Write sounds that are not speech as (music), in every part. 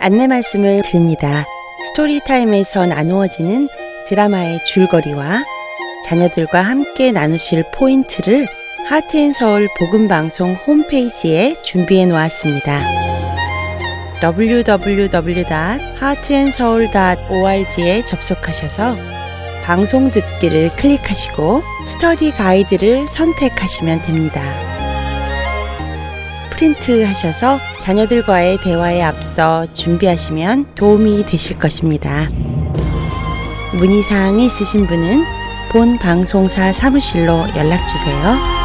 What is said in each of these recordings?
안내 말씀을 드립니다. 스토리타임에서 나누어지는 드라마의 줄거리와 자녀들과 함께 나누실 포인트를 하트앤서울 복음방송 홈페이지에 준비해 놓았습니다. www.heartandseoul.org에 접속하셔서 방송 듣기를 클릭하시고 스터디 가이드를 선택하시면 됩니다. 프린트 하셔서 자녀들과의 대화에 앞서 준비하시면 도움이 되실 것입니다. 문의사항이 있으신 분은 본 방송사 사무실로 연락주세요.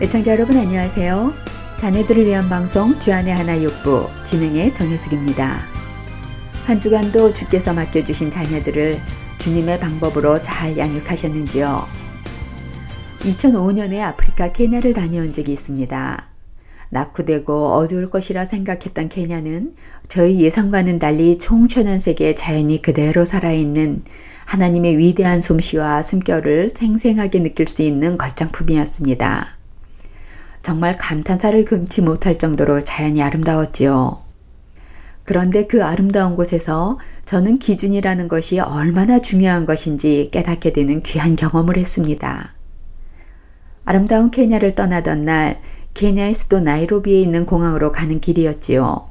애청자 여러분 안녕하세요. 자녀들을 위한 방송 주안의 하나 육부 진행의 정혜숙입니다. 한 주간도 주께서 맡겨주신 자녀들을 주님의 방법으로 잘 양육하셨는지요? 2005년에 아프리카 케냐를 다녀온 적이 있습니다. 낙후되고 어두울 것이라 생각했던 케냐는 저희 예상과는 달리 총천연색의 자연이 그대로 살아있는 하나님의 위대한 솜씨와 숨결을 생생하게 느낄 수 있는 걸작품이었습니다. 정말 감탄사를 금치 못할 정도로 자연이 아름다웠지요. 그런데 그 아름다운 곳에서 저는 기준이라는 것이 얼마나 중요한 것인지 깨닫게 되는 귀한 경험을 했습니다. 아름다운 케냐를 떠나던 날 케냐의 수도 나이로비에 있는 공항으로 가는 길이었지요.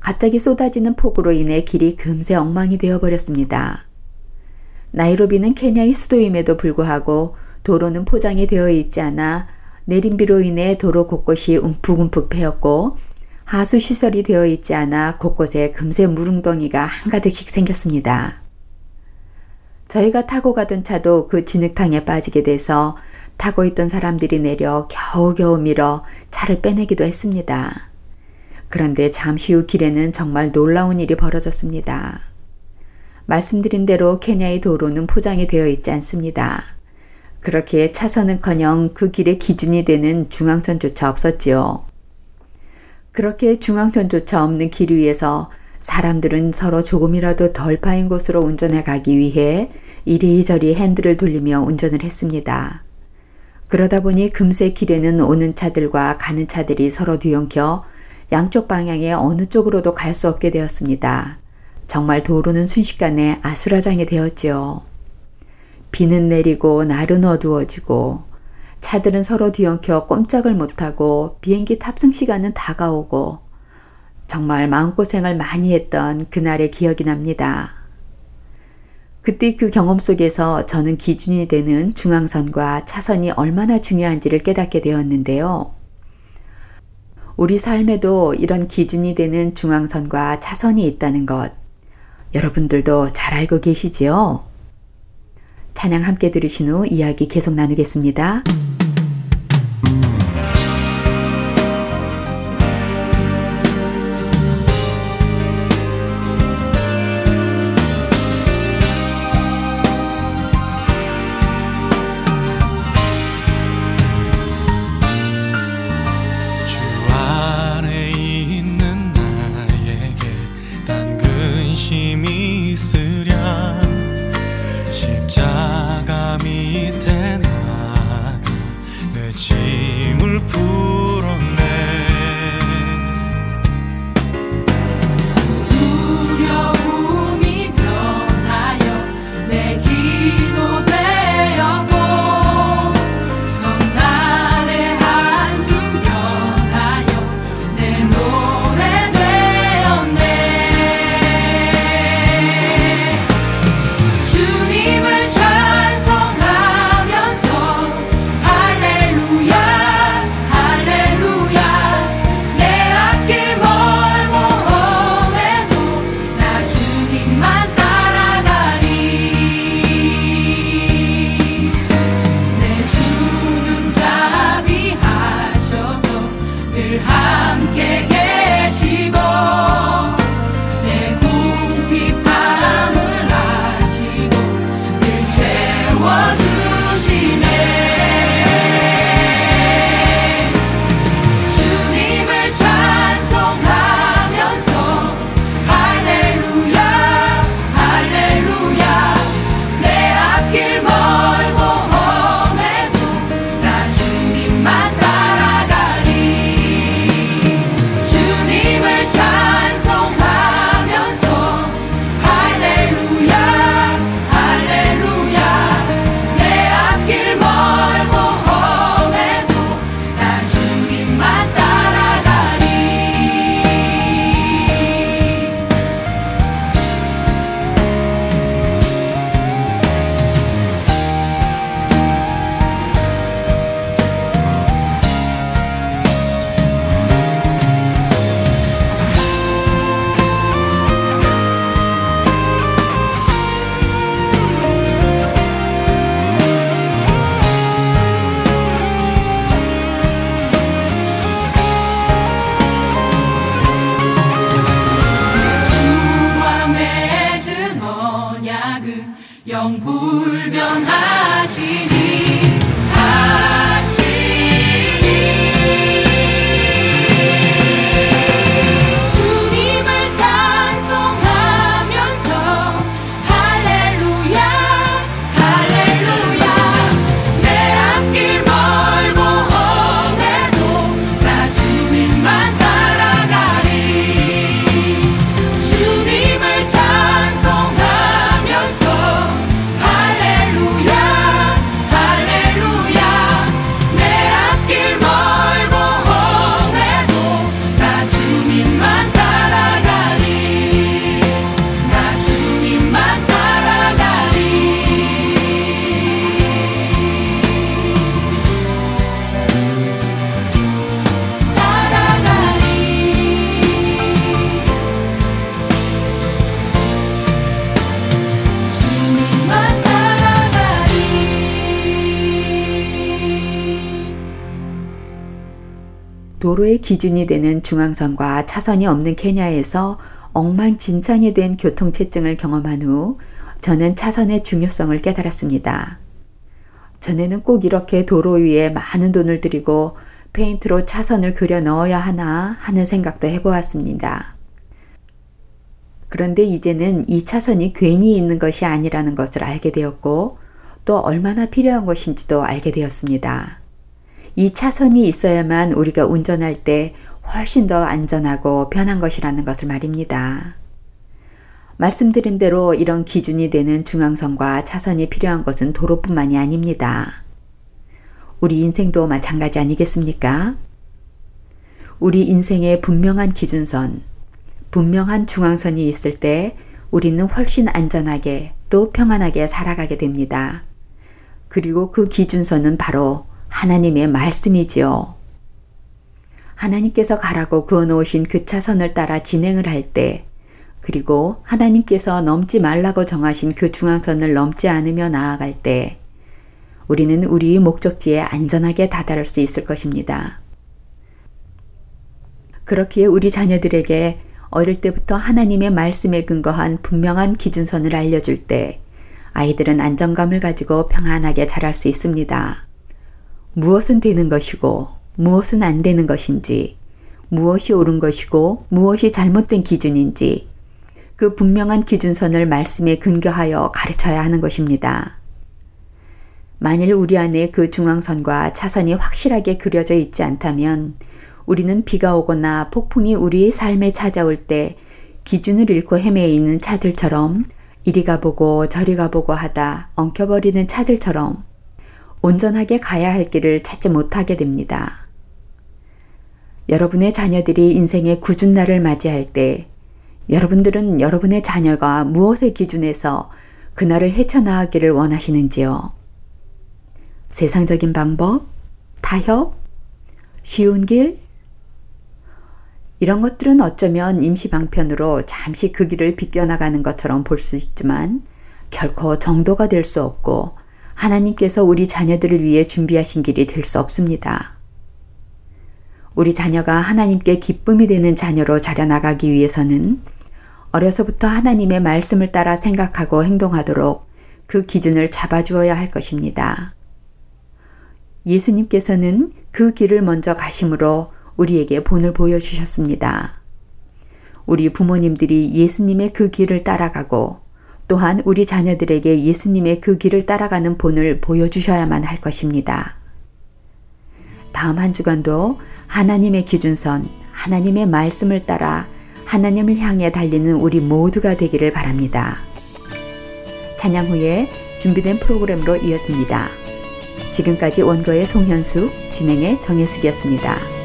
갑자기 쏟아지는 폭우로 인해 길이 금세 엉망이 되어버렸습니다. 나이로비는 케냐의 수도임에도 불구하고 도로는 포장이 되어 있지 않아 내림비로 인해 도로 곳곳이 움푹움푹 패였고 하수 시설이 되어 있지 않아 곳곳에 금세 물웅덩이가 한가득씩 생겼습니다. 저희가 타고 가던 차도 그 진흙탕에 빠지게 돼서 타고 있던 사람들이 내려 겨우겨우 밀어 차를 빼내기도 했습니다. 그런데 잠시 후 길에는 정말 놀라운 일이 벌어졌습니다. 말씀드린 대로 케냐의 도로는 포장이 되어 있지 않습니다. 그렇게 차선은커녕 그 길의 기준이 되는 중앙선조차 없었지요. 그렇게 중앙선조차 없는 길 위에서 사람들은 서로 조금이라도 덜 파인 곳으로 운전해 가기 위해 이리저리 핸들을 돌리며 운전을 했습니다. 그러다 보니 금세 길에는 오는 차들과 가는 차들이 서로 뒤엉켜 양쪽 방향에 어느 쪽으로도 갈 수 없게 되었습니다. 정말 도로는 순식간에 아수라장이 되었지요. 비는 내리고 날은 어두워지고 차들은 서로 뒤엉켜 꼼짝을 못하고 비행기 탑승 시간은 다가오고 정말 마음고생을 많이 했던 그날의 기억이 납니다. 그때 그 경험 속에서 저는 기준이 되는 중앙선과 차선이 얼마나 중요한지를 깨닫게 되었는데요. 우리 삶에도 이런 기준이 되는 중앙선과 차선이 있다는 것, 여러분들도 잘 알고 계시지요? 찬양 함께 들으신 후 이야기 계속 나누겠습니다. 기준이 되는 중앙선과 차선이 없는 케냐에서 엉망진창이 된 교통체증을 경험한 후 저는 차선의 중요성을 깨달았습니다. 전에는 꼭 이렇게 도로 위에 많은 돈을 들이고 페인트로 차선을 그려 넣어야 하나 하는 생각도 해보았습니다. 그런데 이제는 이 차선이 괜히 있는 것이 아니라는 것을 알게 되었고 또 얼마나 필요한 것인지도 알게 되었습니다. 이 차선이 있어야만 우리가 운전할 때 훨씬 더 안전하고 편한 것이라는 것을 말입니다. 말씀드린 대로 이런 기준이 되는 중앙선과 차선이 필요한 것은 도로뿐만이 아닙니다. 우리 인생도 마찬가지 아니겠습니까? 우리 인생에 분명한 기준선, 분명한 중앙선이 있을 때 우리는 훨씬 안전하게 또 평안하게 살아가게 됩니다. 그리고 그 기준선은 바로 하나님의 말씀이지요. 하나님께서 가라고 그어 놓으신 그 차선을 따라 진행을 할 때, 그리고 하나님께서 넘지 말라고 정하신 그 중앙선을 넘지 않으며 나아갈 때, 우리는 우리의 목적지에 안전하게 다다를 수 있을 것입니다. 그렇기에 우리 자녀들에게 어릴 때부터 하나님의 말씀에 근거한 분명한 기준선을 알려줄 때, 아이들은 안정감을 가지고 평안하게 자랄 수 있습니다. 무엇은 되는 것이고 무엇은 안 되는 것인지, 무엇이 옳은 것이고 무엇이 잘못된 기준인지, 그 분명한 기준선을 말씀에 근거하여 가르쳐야 하는 것입니다. 만일 우리 안에 그 중앙선과 차선이 확실하게 그려져 있지 않다면 우리는 비가 오거나 폭풍이 우리의 삶에 찾아올 때 기준을 잃고 헤매 있는 차들처럼 이리 가보고 저리 가보고 하다 엉켜버리는 차들처럼 온전하게 가야 할 길을 찾지 못하게 됩니다. 여러분의 자녀들이 인생의 굳은 날을 맞이할 때 여러분들은 여러분의 자녀가 무엇의 기준에서 그날을 헤쳐나가기를 원하시는지요? 세상적인 방법? 타협? 쉬운 길? 이런 것들은 어쩌면 임시방편으로 잠시 그 길을 비껴나가는 것처럼 볼 수 있지만 결코 정도가 될 수 없고 하나님께서 우리 자녀들을 위해 준비하신 길이 될 수 없습니다. 우리 자녀가 하나님께 기쁨이 되는 자녀로 자려나가기 위해서는 어려서부터 하나님의 말씀을 따라 생각하고 행동하도록 그 기준을 잡아주어야 할 것입니다. 예수님께서는 그 길을 먼저 가심으로 우리에게 본을 보여주셨습니다. 우리 부모님들이 예수님의 그 길을 따라가고 또한 우리 자녀들에게 예수님의 그 길을 따라가는 본을 보여주셔야만 할 것입니다. 다음 한 주간도 하나님의 기준선, 하나님의 말씀을 따라 하나님을 향해 달리는 우리 모두가 되기를 바랍니다. 찬양 후에 준비된 프로그램으로 이어집니다. 지금까지 원고의 송현숙, 진행의 정혜숙이었습니다.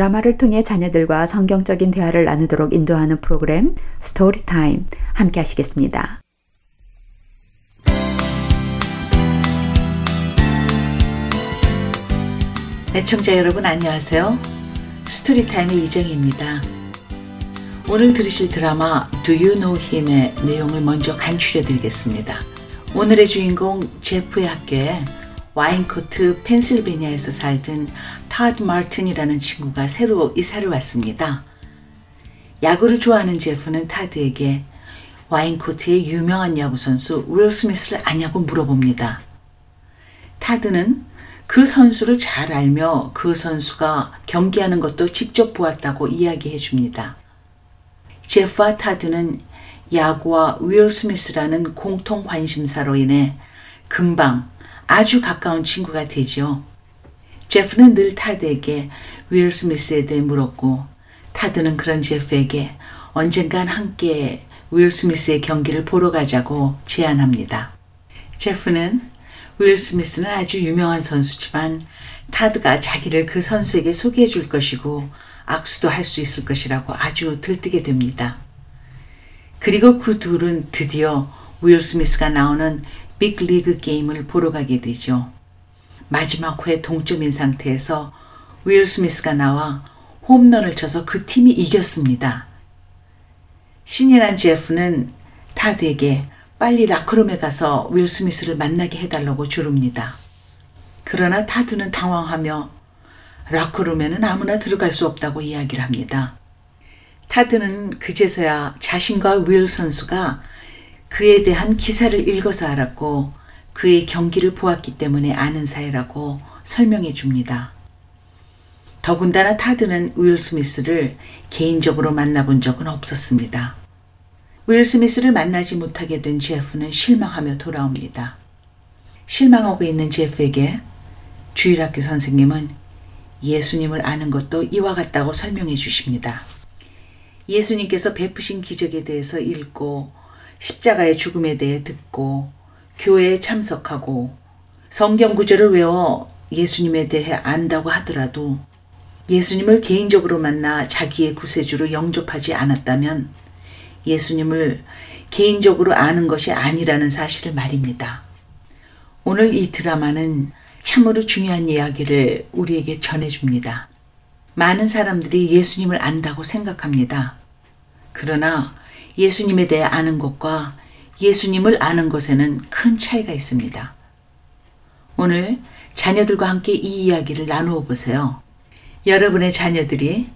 드라마를 통해 자녀들과 성경적인 대화를 나누도록 인도하는 프로그램 Story Time 함께 하시겠습니다. 애청자 여러분 안녕하세요. Story Time의 이정희입니다. 오늘 들으실 드라마 Do You Know Him의 내용을 먼저 간추려 드리겠습니다. 오늘의 주인공 제프의 학교에 와인코트 펜실베니아에서 살던 타드 마틴이라는 친구가 새로 이사를 왔습니다. 야구를 좋아하는 제프는 타드에게 와인코트의 유명한 야구 선수 윌 스미스를 아냐고 물어봅니다. 타드는 그 선수를 잘 알며 그 선수가 경기하는 것도 직접 보았다고 이야기해 줍니다. 제프와 타드는 야구와 윌 스미스라는 공통 관심사로 인해 금방 아주 가까운 친구가 되죠. 제프는 늘 타드에게 윌 스미스에 대해 물었고 타드는 그런 제프에게 언젠간 함께 윌 스미스의 경기를 보러 가자고 제안합니다. 제프는 윌 스미스는 아주 유명한 선수지만 타드가 자기를 그 선수에게 소개해 줄 것이고 악수도 할 수 있을 것이라고 아주 들뜨게 됩니다. 그리고 그 둘은 드디어 윌 스미스가 나오는 빅리그 게임을 보러 가게 되죠. 마지막 회 동점인 상태에서 윌 스미스가 나와 홈런을 쳐서 그 팀이 이겼습니다. 신이 난 제프는 타드에게 빨리 라크룸에 가서 윌 스미스를 만나게 해달라고 조릅니다. 그러나 타드는 당황하며 라크룸에는 아무나 들어갈 수 없다고 이야기를 합니다. 타드는 그제서야 자신과 윌 선수가 그에 대한 기사를 읽어서 알았고 그의 경기를 보았기 때문에 아는 사이라고 설명해 줍니다. 더군다나 타드는 윌 스미스를 개인적으로 만나본 적은 없었습니다. 윌 스미스를 만나지 못하게 된 제프는 실망하며 돌아옵니다. 실망하고 있는 제프에게 주일학교 선생님은 예수님을 아는 것도 이와 같다고 설명해 주십니다. 예수님께서 베푸신 기적에 대해서 읽고 십자가의 죽음에 대해 듣고 교회에 참석하고 성경 구절을 외워 예수님에 대해 안다고 하더라도 예수님을 개인적으로 만나 자기의 구세주로 영접하지 않았다면 예수님을 개인적으로 아는 것이 아니라는 사실을 말입니다. 오늘 이 드라마는 참으로 중요한 이야기를 우리에게 전해줍니다. 많은 사람들이 예수님을 안다고 생각합니다. 그러나 예수님에 대해 아는 것과 예수님을 아는 것에는 큰 차이가 있습니다. 오늘 자녀들과 함께 이 이야기를 나누어 보세요. 여러분의 자녀들이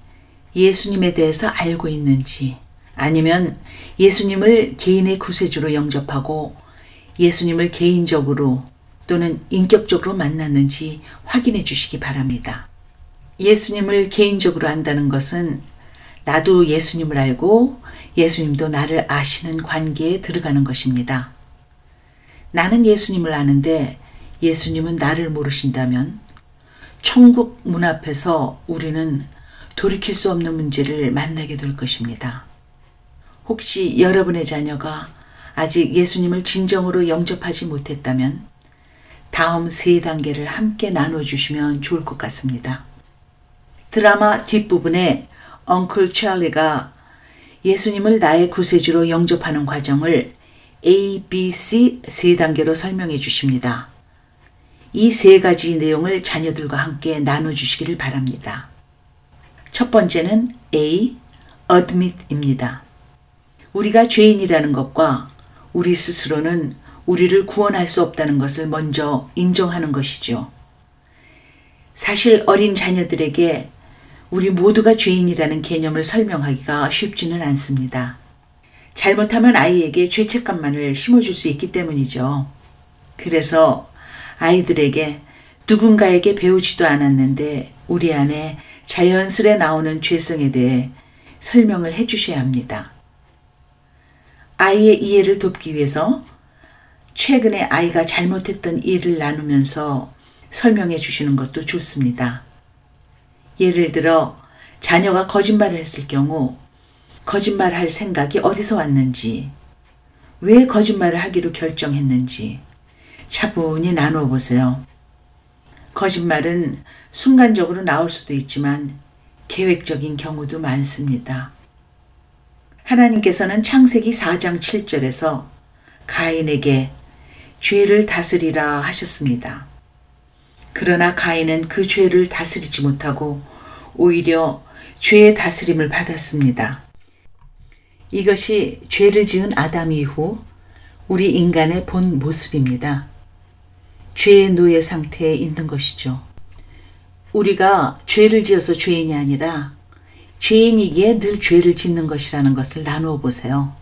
예수님에 대해서 알고 있는지 아니면 예수님을 개인의 구세주로 영접하고 예수님을 개인적으로 또는 인격적으로 만났는지 확인해 주시기 바랍니다. 예수님을 개인적으로 안다는 것은 나도 예수님을 알고 예수님도 나를 아시는 관계에 들어가는 것입니다. 나는 예수님을 아는데 예수님은 나를 모르신다면 천국 문 앞에서 우리는 돌이킬 수 없는 문제를 만나게 될 것입니다. 혹시 여러분의 자녀가 아직 예수님을 진정으로 영접하지 못했다면 다음 세 단계를 함께 나눠주시면 좋을 것 같습니다. 드라마 뒷부분에 엉클 찰리가 예수님을 나의 구세주로 영접하는 과정을 A, B, C 세 단계로 설명해 주십니다. 이 세 가지 내용을 자녀들과 함께 나눠 주시기를 바랍니다. 첫 번째는 A, admit입니다. 우리가 죄인이라는 것과 우리 스스로는 우리를 구원할 수 없다는 것을 먼저 인정하는 것이죠. 사실 어린 자녀들에게 우리 모두가 죄인이라는 개념을 설명하기가 쉽지는 않습니다. 잘못하면 아이에게 죄책감만을 심어줄 수 있기 때문이죠. 그래서 아이들에게 누군가에게 배우지도 않았는데 우리 안에 자연스레 나오는 죄성에 대해 설명을 해 주셔야 합니다. 아이의 이해를 돕기 위해서 최근에 아이가 잘못했던 일을 나누면서 설명해 주시는 것도 좋습니다. 예를 들어 자녀가 거짓말을 했을 경우 거짓말할 생각이 어디서 왔는지, 왜 거짓말을 하기로 결정했는지 차분히 나누어 보세요. 거짓말은 순간적으로 나올 수도 있지만 계획적인 경우도 많습니다. 하나님께서는 창세기 4장 7절에서 가인에게 죄를 다스리라 하셨습니다. 그러나 가인은 그 죄를 다스리지 못하고 오히려 죄의 다스림을 받았습니다. 이것이 죄를 지은 아담 이후 우리 인간의 본 모습입니다. 죄의 노예 상태에 있는 것이죠. 우리가 죄를 지어서 죄인이 아니라 죄인이기에 늘 죄를 짓는 것이라는 것을 나누어 보세요.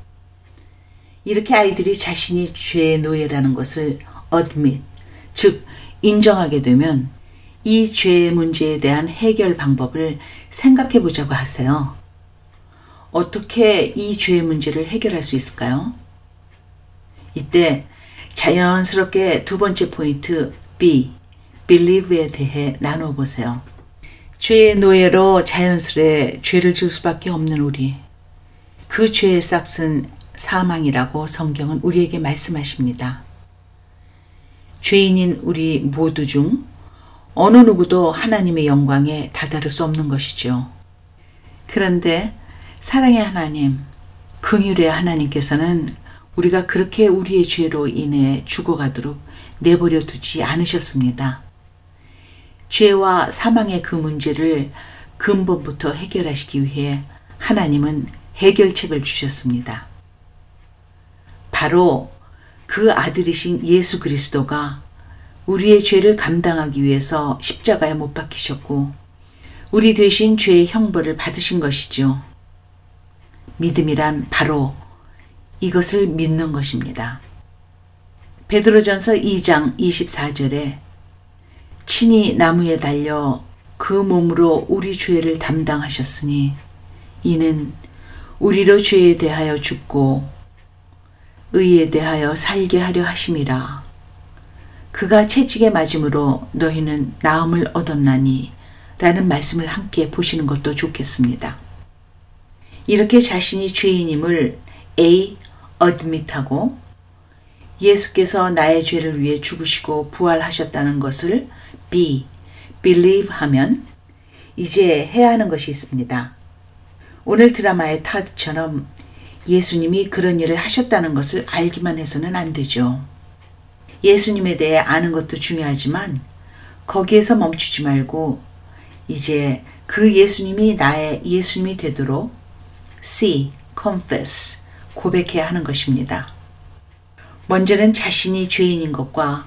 이렇게 아이들이 자신이 죄의 노예라는 것을 admit, 즉 인정하게 되면 이 죄의 문제에 대한 해결 방법을 생각해 보자고 하세요. 어떻게 이 죄의 문제를 해결할 수 있을까요? 이때 자연스럽게 두 번째 포인트 B, believe에 대해 나눠 보세요. 죄의 노예로 자연스레 죄를 지을 수밖에 없는 우리. 그 죄의 싹은 사망이라고 성경은 우리에게 말씀하십니다. 죄인인 우리 모두 중 어느 누구도 하나님의 영광에 다다를 수 없는 것이죠. 그런데 사랑의 하나님, 긍휼의 하나님께서는 우리가 그렇게 우리의 죄로 인해 죽어가도록 내버려 두지 않으셨습니다. 죄와 사망의 그 문제를 근본부터 해결하시기 위해 하나님은 해결책을 주셨습니다. 바로 그 아들이신 예수 그리스도가 우리의 죄를 감당하기 위해서 십자가에 못 박히셨고 우리 대신 죄의 형벌을 받으신 것이죠. 믿음이란 바로 이것을 믿는 것입니다. 베드로전서 2장 24절에 친히 나무에 달려 그 몸으로 우리 죄를 담당하셨으니 이는 우리로 죄에 대하여 죽고 의에 대하여 살게 하려 하심이라. 그가 채찍에 맞음으로 너희는 나음을 얻었나니 라는 말씀을 함께 보시는 것도 좋겠습니다. 이렇게 자신이 죄인임을 A. admit하고 예수께서 나의 죄를 위해 죽으시고 부활하셨다는 것을 B. believe 하면 이제 해야 하는 것이 있습니다. 오늘 드라마의 타드처럼 예수님이 그런 일을 하셨다는 것을 알기만 해서는 안 되죠. 예수님에 대해 아는 것도 중요하지만 거기에서 멈추지 말고 이제 그 예수님이 나의 예수님이 되도록 C. confess 고백해야 하는 것입니다. 먼저는 자신이 죄인인 것과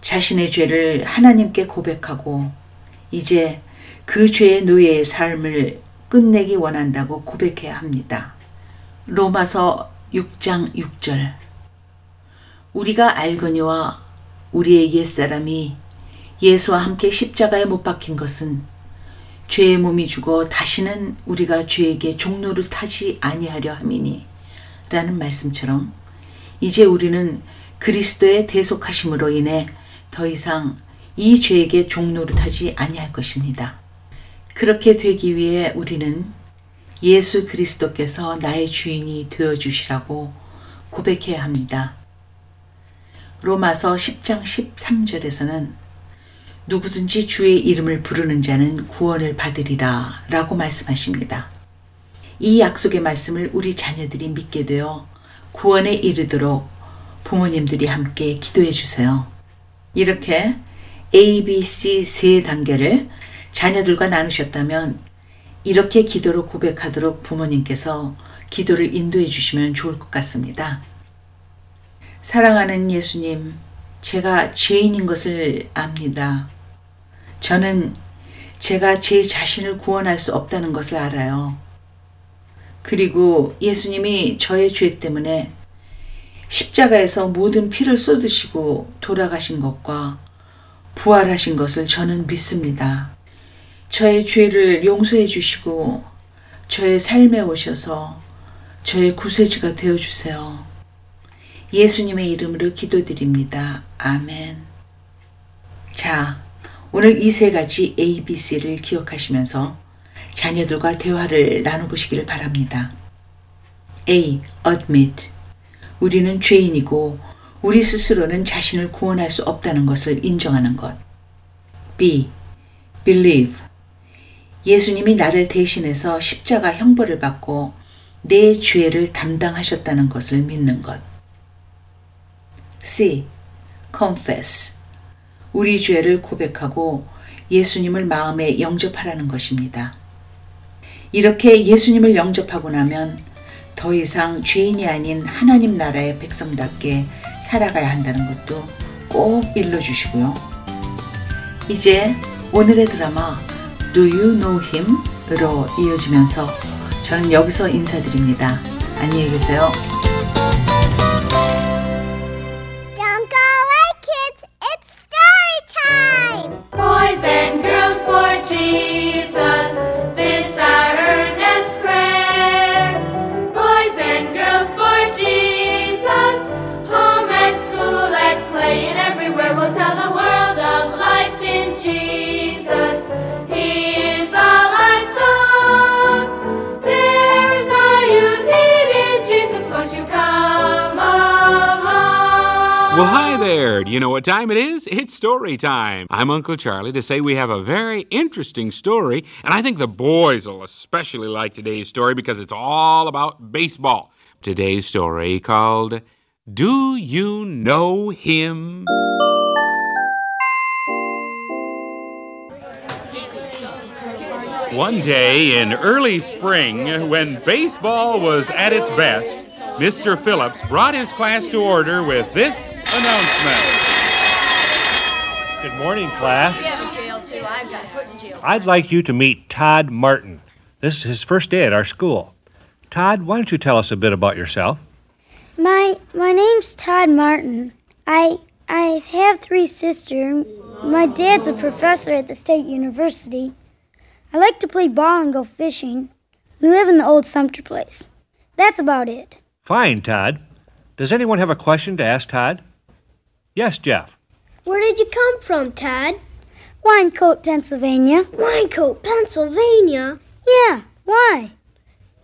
자신의 죄를 하나님께 고백하고 이제 그 죄의 노예의 삶을 끝내기 원한다고 고백해야 합니다. 로마서 6장 6절 우리가 알거니와 우리의 옛사람이 예수와 함께 십자가에 못 박힌 것은 죄의 몸이 죽어 다시는 우리가 죄에게 종로를 타지 아니하려 함이니 라는 말씀처럼 이제 우리는 그리스도의 대속하심으로 인해 더 이상 이 죄에게 종로를 타지 아니할 것입니다. 그렇게 되기 위해 우리는 예수 그리스도께서 나의 주인이 되어 주시라고 고백해야 합니다. 로마서 10장 13절에서는 누구든지 주의 이름을 부르는 자는 구원을 받으리라 라고 말씀하십니다. 이 약속의 말씀을 우리 자녀들이 믿게 되어 구원에 이르도록 부모님들이 함께 기도해 주세요. 이렇게 A, B, C 세 단계를 자녀들과 나누셨다면 이렇게 기도로 고백하도록 부모님께서 기도를 인도해 주시면 좋을 것 같습니다. 사랑하는 예수님, 제가 죄인인 것을 압니다. 저는 제가 제 자신을 구원할 수 없다는 것을 알아요. 그리고 예수님이 저의 죄 때문에 십자가에서 모든 피를 쏟으시고 돌아가신 것과 부활하신 것을 저는 믿습니다. 저의 죄를 용서해 주시고 저의 삶에 오셔서 저의 구세주가 되어 주세요. 예수님의 이름으로 기도드립니다. 아멘. 자, 오늘 이 세 가지 ABC를 기억하시면서 자녀들과 대화를 나눠보시길 바랍니다. A. Admit. 우리는 죄인이고 우리 스스로는 자신을 구원할 수 없다는 것을 인정하는 것. B. Believe. 예수님이 나를 대신해서 십자가 형벌을 받고 내 죄를 담당하셨다는 것을 믿는 것. C. confess. 우리 죄를 고백하고 예수님을 마음에 영접하라는 것입니다. 이렇게 예수님을 영접하고 나면 더 이상 죄인이 아닌 하나님 나라의 백성답게 살아가야 한다는 것도 꼭 일러주시고요. 이제 오늘의 드라마 Do You Know Him? 으로 이어지면서 저는 여기서 인사드립니다. 안녕히 계세요. Don't go away, kids. It's story time. Boys and girls for Jesus, you know what time it is? It's story time. I'm Uncle Charlie to say we have a very interesting story, and I think the boys will especially like today's story because it's all about baseball. Today's story called Do You Know Him? One day in early spring, when baseball was at its best, Mr. Phillips brought his class to order with this announcement. Good morning, class. I'd like you to meet Todd Martin. This is his first day at our school. Todd, why don't you tell us a bit about yourself? My my name's Todd Martin. I I have three sisters. My dad's a professor at the state university. I like to play ball and go fishing. We live in the old Sumter place. That's about it. Fine, Todd. Does anyone have a question to ask Todd? Yes, Jeff. Where did you come from, Tad? Winecoat, Pennsylvania. Winecoat, Pennsylvania. Yeah, why?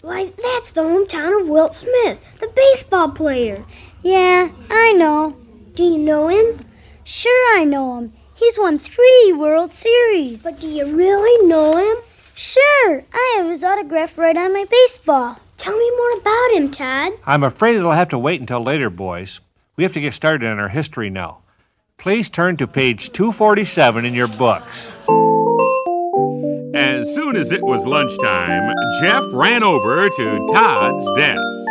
Why, that's the hometown of Wilt Smith, the baseball player. Yeah, I know. Do you know him? Sure I know him. He's won three World Series. But do you really know him? Sure, I have his autograph right on my baseball. Tell me more about him, Tad. I'm afraid it'll have to wait until later, boys. We have to get started on our history now. Please turn to page 247 in your books. As soon as it was lunchtime, Jeff ran over to Todd's desk.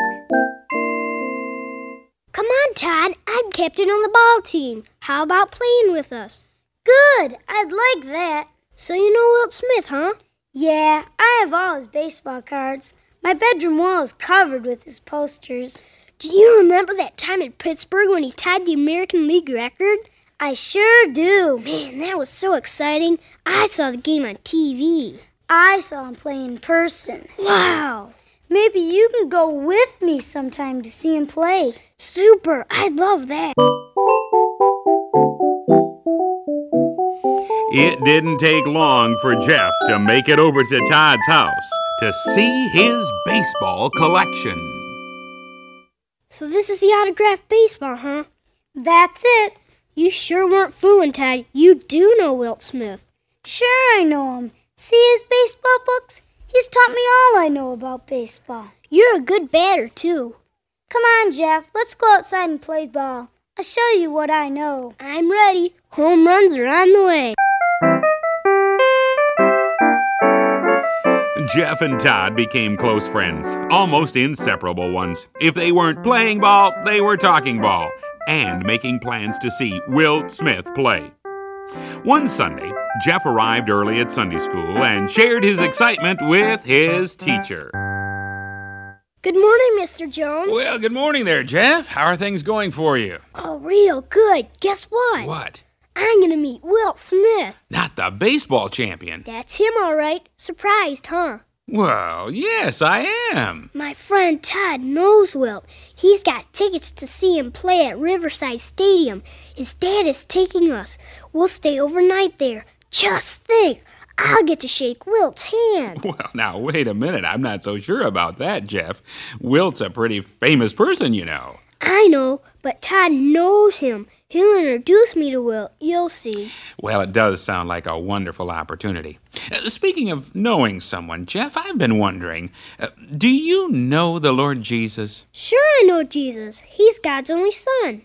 Come on, Todd. I'm captain on the ball team. How about playing with us? Good, I'd like that. So you know Wilt Smith, huh? Yeah, I have all his baseball cards. My bedroom wall is covered with his posters. Do you remember that time in Pittsburgh when he tied the American League record? I sure do. Man, that was so exciting. I saw the game on TV. I saw him play in person. Wow. Maybe you can go with me sometime to see him play. Super. I'd love that. It didn't take long for Jeff to make it over to Todd's house to see his baseball collection. So this is the autographed baseball, huh? That's it. You sure weren't fooling, Todd. You do know Wilt Smith. Sure, I know him. See his baseball books? He's taught me all I know about baseball. You're a good batter, too. Come on, Jeff. Let's go outside and play ball. I'll show you what I know. I'm ready. Home runs are on the way. Jeff and Todd became close friends, almost inseparable ones. If they weren't playing ball, they were talking ball and making plans to see Will Smith play. One Sunday, Jeff arrived early at Sunday school and shared his excitement with his teacher. Good morning, Mr. Jones. Well, good morning there, Jeff. How are things going for you? Oh, real good. Guess what? What? I'm gonna meet Wilt Smith. Not the baseball champion. That's him, all right. Surprised, huh? Well, yes, I am. My friend Todd knows Wilt. He's got tickets to see him play at Riverside Stadium. His dad is taking us. We'll stay overnight there. Just think, I'll get to shake Wilt's hand. (laughs) Well, now, wait a minute. I'm not so sure about that, Jeff. Wilt's a pretty famous person, you know. I know, but Todd knows him. He'll introduce me to Will. You'll see. Well, it does sound like a wonderful opportunity. Uh, speaking of knowing someone, Jeff, I've been wondering uh, do you know the Lord Jesus? Sure, I know Jesus. He's God's only son.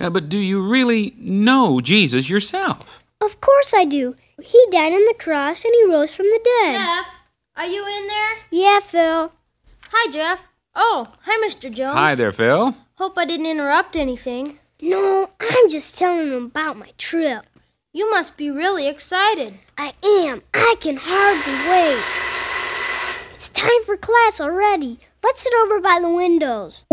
Uh, but do you really know Jesus yourself? Of course I do. He died on the cross and he rose from the dead. Jeff, are you in there? Yeah, Phil. Hi, Jeff. Oh, hi, Mr. Jones. Hi there, Phil. Hope I didn't interrupt anything. No, I'm just telling him about my trip. You must be really excited. I am. I can hardly wait. It's time for class already. Let's sit over by the windows.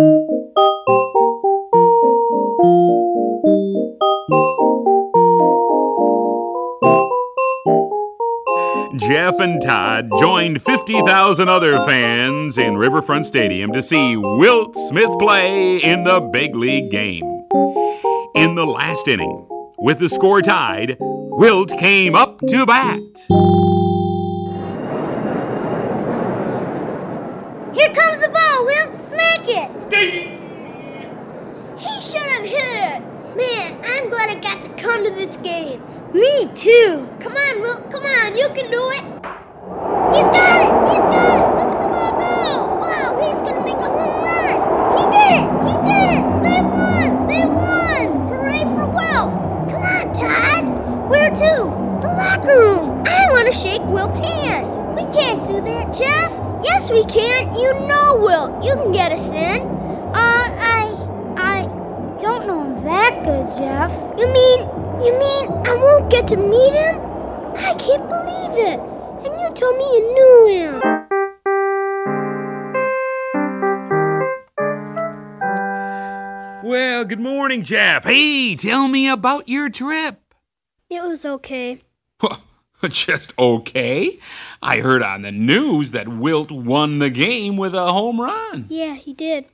Jeff and Todd joined 50,000 other fans in Riverfront Stadium to see Wilt Smith play in the big league game. In the last inning, with the score tied, Wilt came up to bat. Here comes the ball. Wilt smack it. He should have hit it. Man, I'm glad I got to come to this game. Me too. Come on, Wilt. Come on. You can do it. Want to shake Wilt's hand. We can't do that, Jeff. Yes, we can. You know Will. You can get us in. Uh, I. I don't know him that good, Jeff. You mean, you mean I won't get to meet him? I can't believe it. And you told me you knew him. Well, good morning, Jeff. Hey, tell me about your trip. It was okay. (laughs) Just okay. I heard on the news that Wilt won the game with a home run. Yeah, he did.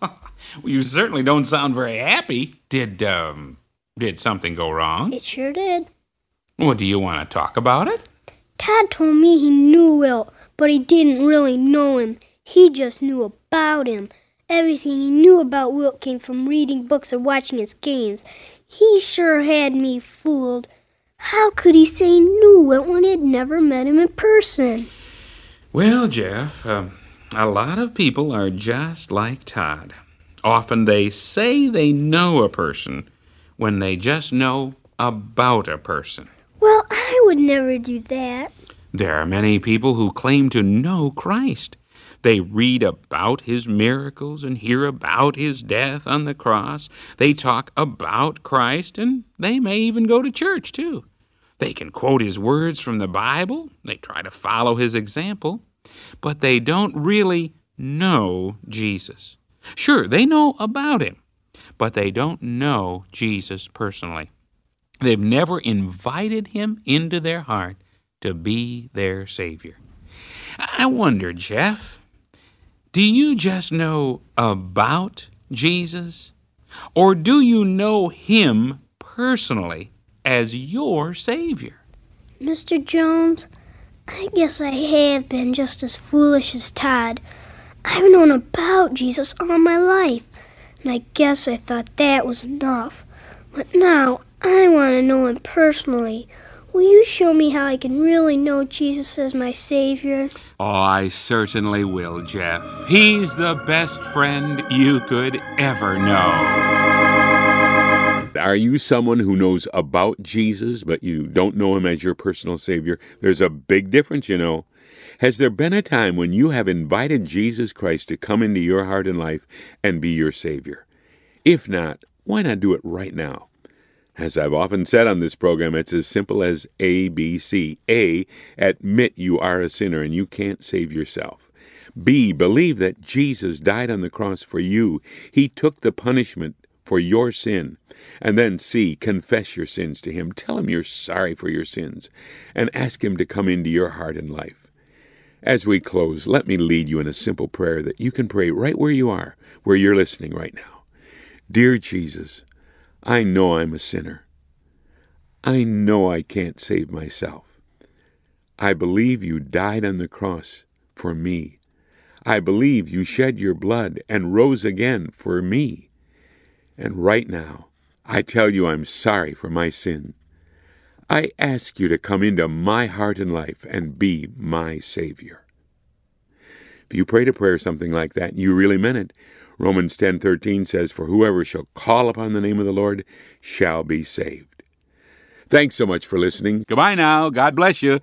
(laughs) Well, you certainly don't sound very happy. Did um did something go wrong? It sure did. Well, do you want to talk about it? Todd told me he knew Wilt, but he didn't really know him. He just knew about him. Everything he knew about Wilt came from reading books or watching his games. He sure had me fooled. How could he say Wilt when he had never met him in person? Well, Jeff, um, a lot of people are just like Todd. Often they say they know a person when they just know about a person. Well, I would never do that. There are many people who claim to know Christ. They read about his miracles and hear about his death on the cross. They talk about Christ and they may even go to church too. They can quote his words from the Bible. They try to follow his example. But they don't really know Jesus. Sure, they know about him, but they don't know Jesus personally. They've never invited him into their heart to be their Savior. I wonder, Jeff, do you just know about Jesus? Or do you know him personally as your Savior? Mr. Jones, I guess I have been just as foolish as Todd. I've known about Jesus all my life, and I guess I thought that was enough. But now I want to know him personally. Will you show me how I can really know Jesus as my Savior? Oh, I certainly will, Jeff. He's the best friend you could ever know. Are you someone who knows about Jesus, but you don't know him as your personal Savior? There's a big difference, you know. Has there been a time when you have invited Jesus Christ to come into your heart and life and be your Savior? If not, why not do it right now? As I've often said on this program, it's as simple as A, B, C. A, admit you are a sinner and you can't save yourself. B, believe that Jesus died on the cross for you. He took the punishment for your sin. And then C, confess your sins to Him. Tell Him you're sorry for your sins and ask Him to come into your heart and life. As we close, let me lead you in a simple prayer that you can pray right where you are, where you're listening right now. Dear Jesus, I know I'm a sinner. I know I can't save myself. I believe you died on the cross for me. I believe you shed your blood and rose again for me. And right now, I tell you, I'm sorry for my sin. I ask you to come into my heart and life and be my Savior. If you prayed a prayer something like that, you really meant it. Romans 10:13 says, "For whoever shall call upon the name of the Lord shall be saved." Thanks so much for listening. Goodbye now. God bless you.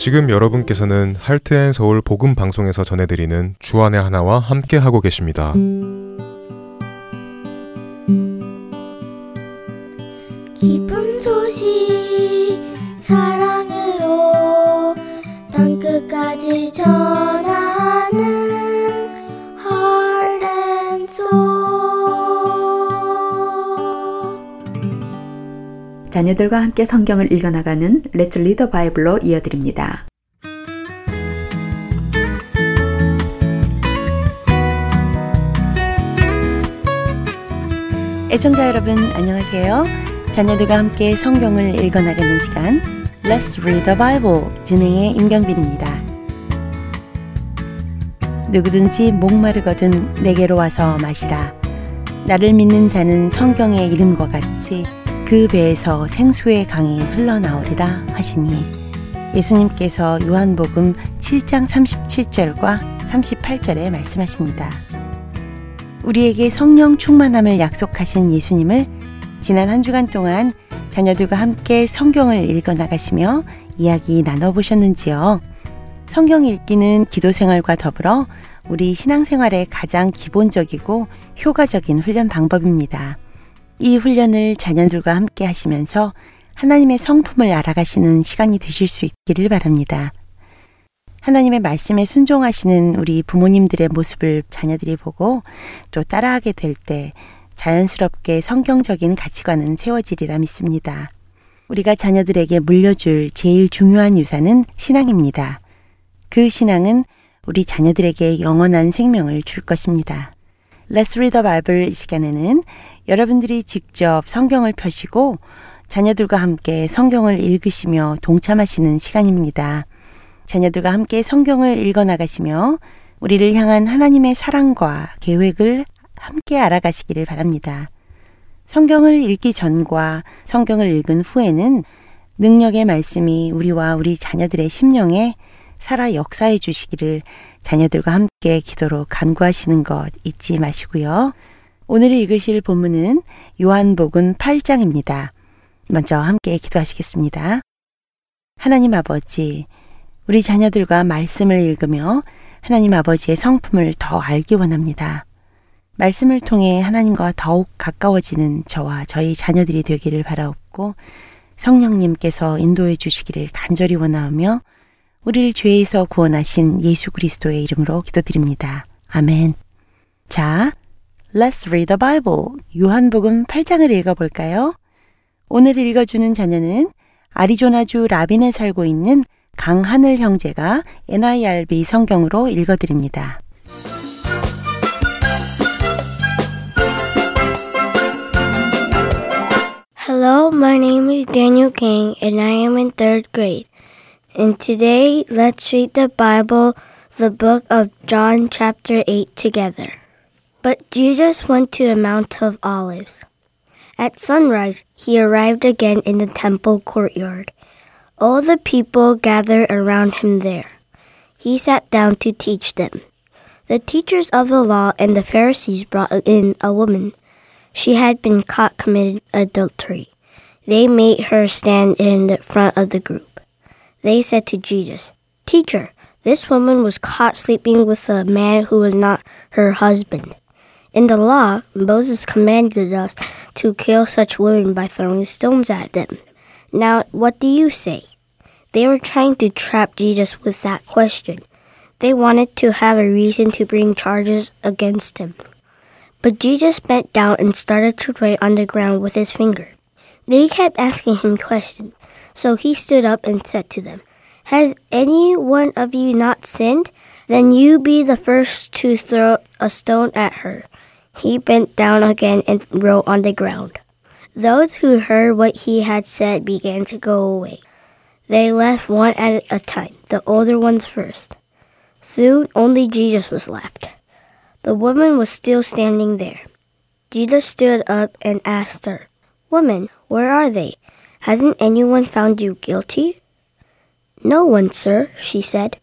지금 여러분께서는 할트앤 서울 복음 방송에서 전해드리는 주안의 하나와 함께 하고 계십니다. 기쁜 소식 사랑으로 땅 끝까지 전 자녀들과 함께 성경을 읽어나가는 Let's Read the Bible로 이어드립니다. 애청자 여러분 안녕하세요. 자녀들과 함께 성경을 읽어나가는 시간 Let's Read the Bible 진행의 임경빈입니다. 누구든지 목마르거든 내게로 와서 마시라. 나를 믿는 자는 성경의 이름과 같이 그 배에서 생수의 강이 흘러나오리라 하시니 예수님께서 요한복음 7장 37절과 38절에 말씀하십니다. 우리에게 성령 충만함을 약속하신 예수님을 지난 한 주간 동안 자녀들과 함께 성경을 읽어 나가시며 이야기 나눠보셨는지요? 성경 읽기는 기도 생활과 더불어 우리 신앙생활의 가장 기본적이고 효과적인 훈련 방법입니다. 이 훈련을 자녀들과 함께 하시면서 하나님의 성품을 알아가시는 시간이 되실 수 있기를 바랍니다. 하나님의 말씀에 순종하시는 우리 부모님들의 모습을 자녀들이 보고 또 따라하게 될 때 자연스럽게 성경적인 가치관은 세워지리라 믿습니다. 우리가 자녀들에게 물려줄 제일 중요한 유산은 신앙입니다. 그 신앙은 우리 자녀들에게 영원한 생명을 줄 것입니다. Let's Read the Bible 이 시간에는 여러분들이 직접 성경을 펴시고 자녀들과 함께 성경을 읽으시며 동참하시는 시간입니다. 자녀들과 함께 성경을 읽어 나가시며 우리를 향한 하나님의 사랑과 계획을 함께 알아가시기를 바랍니다. 성경을 읽기 전과 성경을 읽은 후에는 능력의 말씀이 우리와 우리 자녀들의 심령에 살아 역사해 주시기를 자녀들과 함께 기도로 간구하시는 것 잊지 마시고요. 오늘 읽으실 본문은 요한복음 8장입니다. 먼저 함께 기도하시겠습니다. 하나님 아버지, 우리 자녀들과 말씀을 읽으며 하나님 아버지의 성품을 더 알기 원합니다. 말씀을 통해 하나님과 더욱 가까워지는 저와 저희 자녀들이 되기를 바라옵고 성령님께서 인도해 주시기를 간절히 원하며 우리를 죄에서 구원하신 예수 그리스도의 이름으로 기도드립니다. 아멘. 자, Let's read the Bible. 요한복음 8장을 읽어볼까요? 오늘 읽어주는 자녀는 아리조나주 라빈에 살고 있는 강하늘 형제가 NIRB 성경으로 읽어드립니다. Hello, my name is Daniel King and I am in third grade. And today, let's read the Bible, the book of John, chapter 8, together. But Jesus went to the Mount of Olives. At sunrise, he arrived again in the temple courtyard. All the people gathered around him there. He sat down to teach them. The teachers of the law and the Pharisees brought in a woman. She had been caught committing adultery. They made her stand in the front of the group. They said to Jesus, Teacher, this woman was caught sleeping with a man who was not her husband. In the law, Moses commanded us to kill such women by throwing stones at them. Now, what do you say? They were trying to trap Jesus with that question. They wanted to have a reason to bring charges against him. But Jesus bent down and started to write on the ground with his finger. They kept asking him questions, so he stood up and said to them, Has any one of you not sinned? Then you be the first to throw a stone at her. He bent down again and wrote on the ground. Those who heard what he had said began to go away. They left one at a time, the older ones first. Soon only Jesus was left. The woman was still standing there. Jesus stood up and asked her, Woman, where are they? Hasn't anyone found you guilty? No one, sir, she said.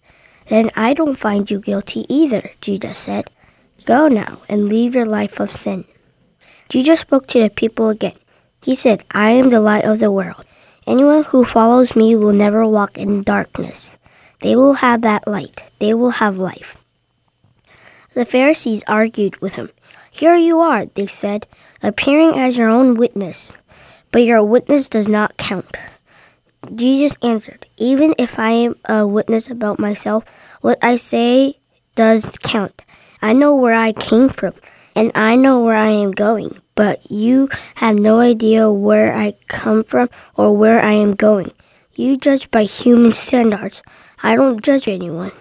Then I don't find you guilty either, Jesus said. Go now and leave your life of sin. Jesus spoke to the people again. He said, I am the light of the world. Anyone who follows me will never walk in darkness. They will have that light. They will have life. The Pharisees argued with him. Here you are, they said, appearing as your own witness. But your witness does not count. Jesus answered, Even if I am a witness about myself, what I say does count. I know where I came from, and I know where I am going, but you have no idea where I come from or where I am going. You judge by human standards. I don't judge anyone.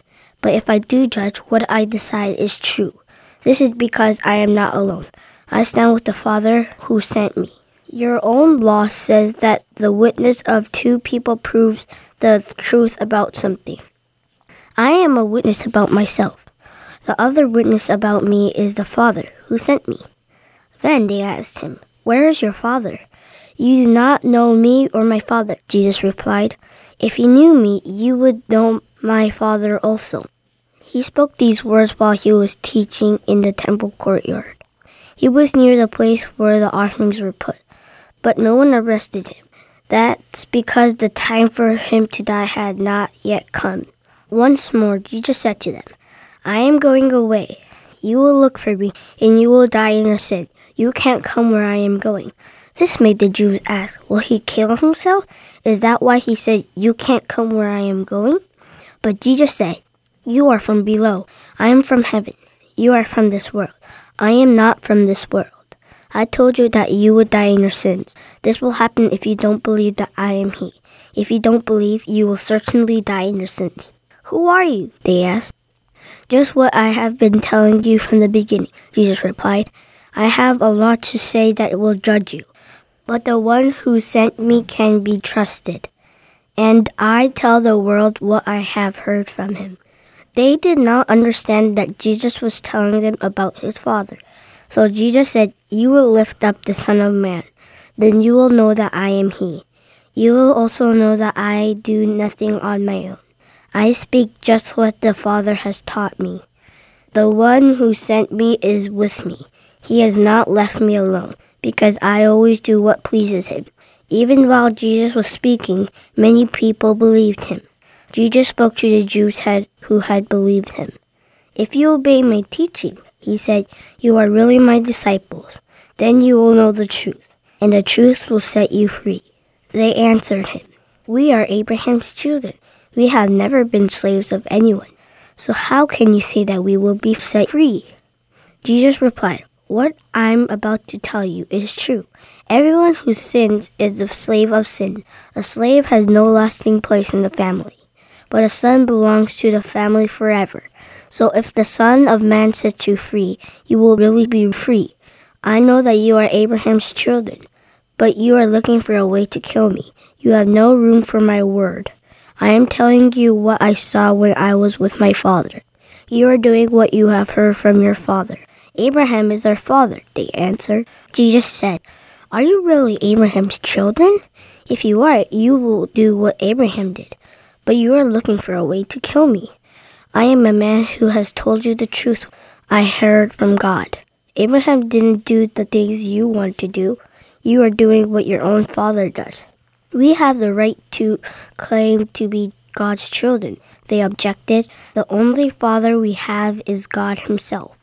But if I do judge, what I decide is true. This is because I am not alone. I stand with the Father who sent me. Your own law says that the witness of two people proves the truth about something. I am a witness about myself. The other witness about me is the Father who sent me. Then they asked him, Where is your Father? You do not know me or my Father, Jesus replied. If you knew me, you would know my Father also. He spoke these words while he was teaching in the temple courtyard. He was near the place where the offerings were put, but no one arrested him. That's because the time for him to die had not yet come. Once more, Jesus said to them, I am going away. You will look for me, and you will die in your sin. You can't come where I am going. This made the Jews ask, Will he kill himself? Is that why he said, You can't come where I am going? But Jesus said, You are from below. I am from heaven. You are from this world. I am not from this world. I told you that you would die in your sins. This will happen if you don't believe that I am He. If you don't believe, you will certainly die in your sins. Who are you? They asked. Just what I have been telling you from the beginning, Jesus replied. I have a lot to say that will judge you, but the one who sent me can be trusted. And I tell the world what I have heard from him. They did not understand that Jesus was telling them about his Father. So Jesus said, You will lift up the Son of Man. Then you will know that I am He. You will also know that I do nothing on my own. I speak just what the Father has taught me. The one who sent me is with me. He has not left me alone, because I always do what pleases him. Even while Jesus was speaking, many people believed him. Jesus spoke to the Jews who had believed him. If you obey my teaching, he said, you are really my disciples. Then you will know the truth, and the truth will set you free. They answered him, We are Abraham's children. We have never been slaves of anyone. So how can you say that we will be set free? Jesus replied, What I'm about to tell you is true. Everyone who sins is a slave of sin. A slave has no lasting place in the family, but a son belongs to the family forever. So if the Son of Man sets you free, you will really be free. I know that you are Abraham's children, but you are looking for a way to kill me. You have no room for my word. I am telling you what I saw when I was with my father. You are doing what you have heard from your father. Abraham is our father, they answered. Jesus said, Are you really Abraham's children? If you are, you will do what Abraham did. But you are looking for a way to kill me. I am a man who has told you the truth I heard from God. Abraham didn't do the things you want to do. You are doing what your own father does. We have the right to claim to be God's children. They objected. The only father we have is God Himself.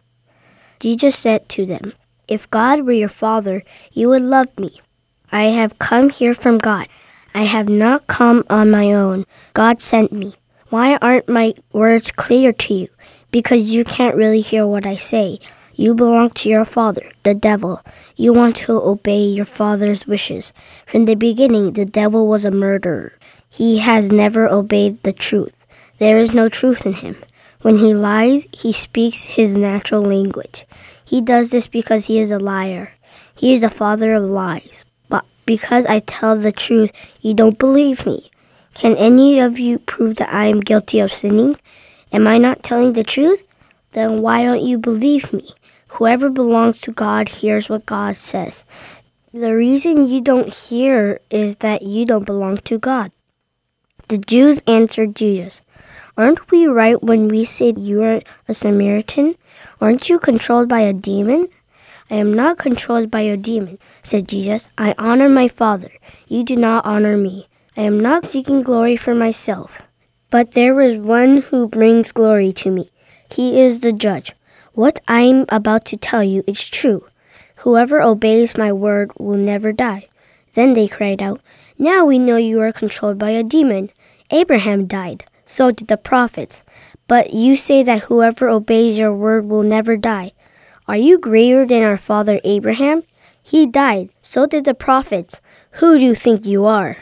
Jesus said to them, If God were your father, you would love me. I have come here from God. I have not come on my own. God sent me. Why aren't my words clear to you? Because you can't really hear what I say. You belong to your father, the devil. You want to obey your father's wishes. From the beginning, the devil was a murderer. He has never obeyed the truth. There is no truth in him. When he lies, he speaks his natural language. He does this because he is a liar. He is the father of lies. But because I tell the truth, you don't believe me. Can any of you prove that I am guilty of sinning? Am I not telling the truth? Then why don't you believe me? Whoever belongs to God hears what God says. The reason you don't hear is that you don't belong to God. The Jews answered Jesus, Aren't we right when we say you are a Samaritan? Aren't you controlled by a demon? I am not controlled by a demon, said Jesus. I honor my Father. You do not honor me. I am not seeking glory for myself. But there is one who brings glory to me. He is the judge. What I am about to tell you is true. Whoever obeys my word will never die. Then they cried out, Now we know you are controlled by a demon. Abraham died, so did the prophets. But you say that whoever obeys your word will never die. Are you greater than our father Abraham? He died, so did the prophets. Who do you think you are?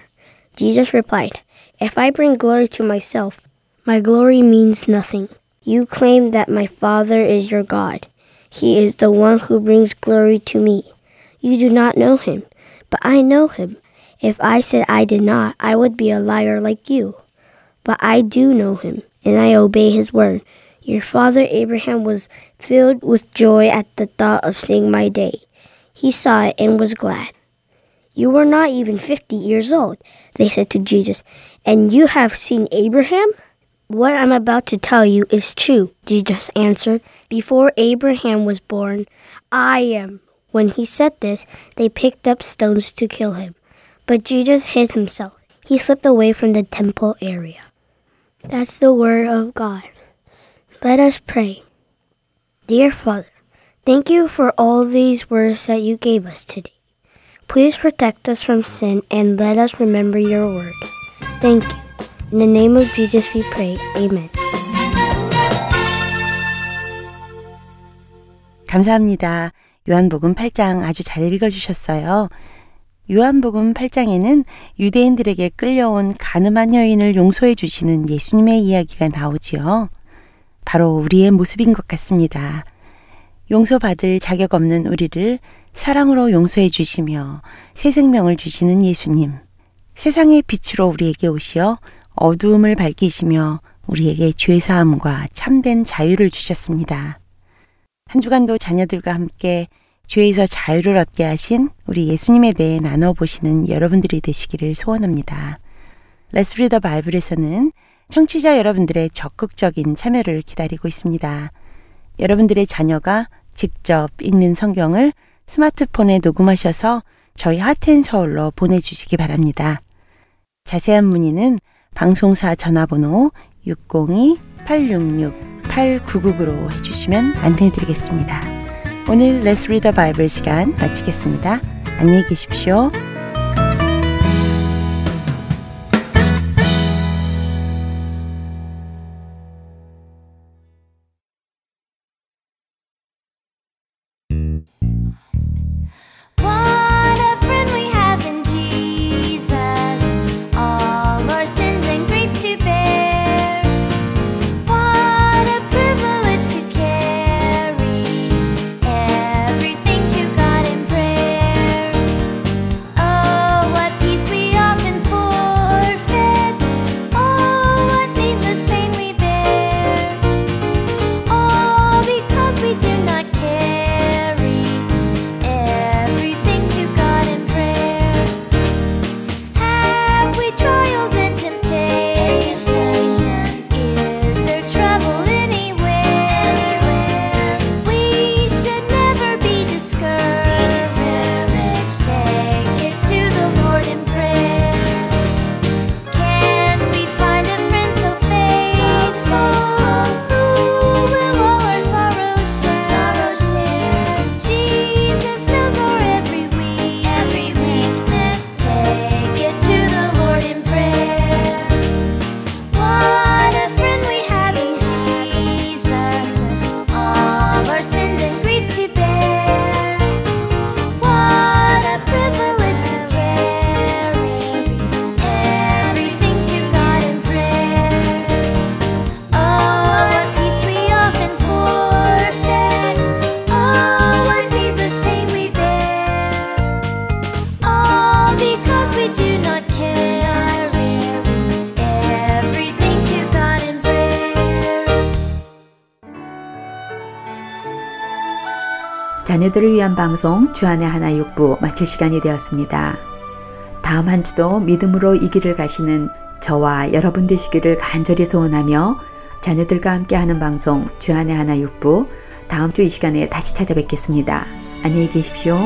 Jesus replied, If I bring glory to myself, my glory means nothing. You claim that my Father is your God. He is the one who brings glory to me. You do not know him, but I know him. If I said I did not, I would be a liar like you. But I do know him, and I obey his word. Your father Abraham was filled with joy at the thought of seeing my day. He saw it and was glad. You are not even fifty years old, they said to Jesus, and you have seen Abraham? What I'm about to tell you is true, Jesus answered. Before Abraham was born, I am. When he said this, they picked up stones to kill him. But Jesus hid himself. He slipped away from the temple area. That's the word of God. Let us pray. Dear Father, thank you for all these words that you gave us today. Please protect us from sin and let us remember your word. Thank you. In the name of Jesus we pray. Amen. 감사합니다. 요한복음 8장 아주 잘 읽어주셨어요. 요한복음 8장에는 유대인들에게 끌려온 가늠한 여인을 용서해 주시는 예수님의 이야기가 나오지요. 바로 우리의 모습인 것 같습니다. 용서받을 자격 없는 우리를 사랑으로 용서해 주시며 새 생명을 주시는 예수님. 세상의 빛으로 우리에게 오시어 어두움을 밝히시며 우리에게 죄사함과 참된 자유를 주셨습니다. 한 주간도 자녀들과 함께 죄에서 자유를 얻게 하신 우리 예수님에 대해 나눠보시는 여러분들이 되시기를 소원합니다. Read the Bible에서는 청취자 여러분들의 적극적인 참여를 기다리고 있습니다. 여러분들의 자녀가 직접 읽는 성경을 스마트폰에 녹음하셔서 저희 하트앤서울로 보내주시기 바랍니다. 자세한 문의는 방송사 전화번호 602-866-8999로 해주시면 안내해드리겠습니다. 오늘 Read the Bible 시간 마치겠습니다. 안녕히 계십시오. 자녀들을 위한 방송 주안의 하나 육부 마칠 시간이 되었습니다. 다음 한 주도 믿음으로 이 길을 가시는 저와 여러분 되시기를 간절히 소원하며 자녀들과 함께하는 방송 주안의 하나 육부 다음 주 이 시간에 다시 찾아뵙겠습니다. 안녕히 계십시오.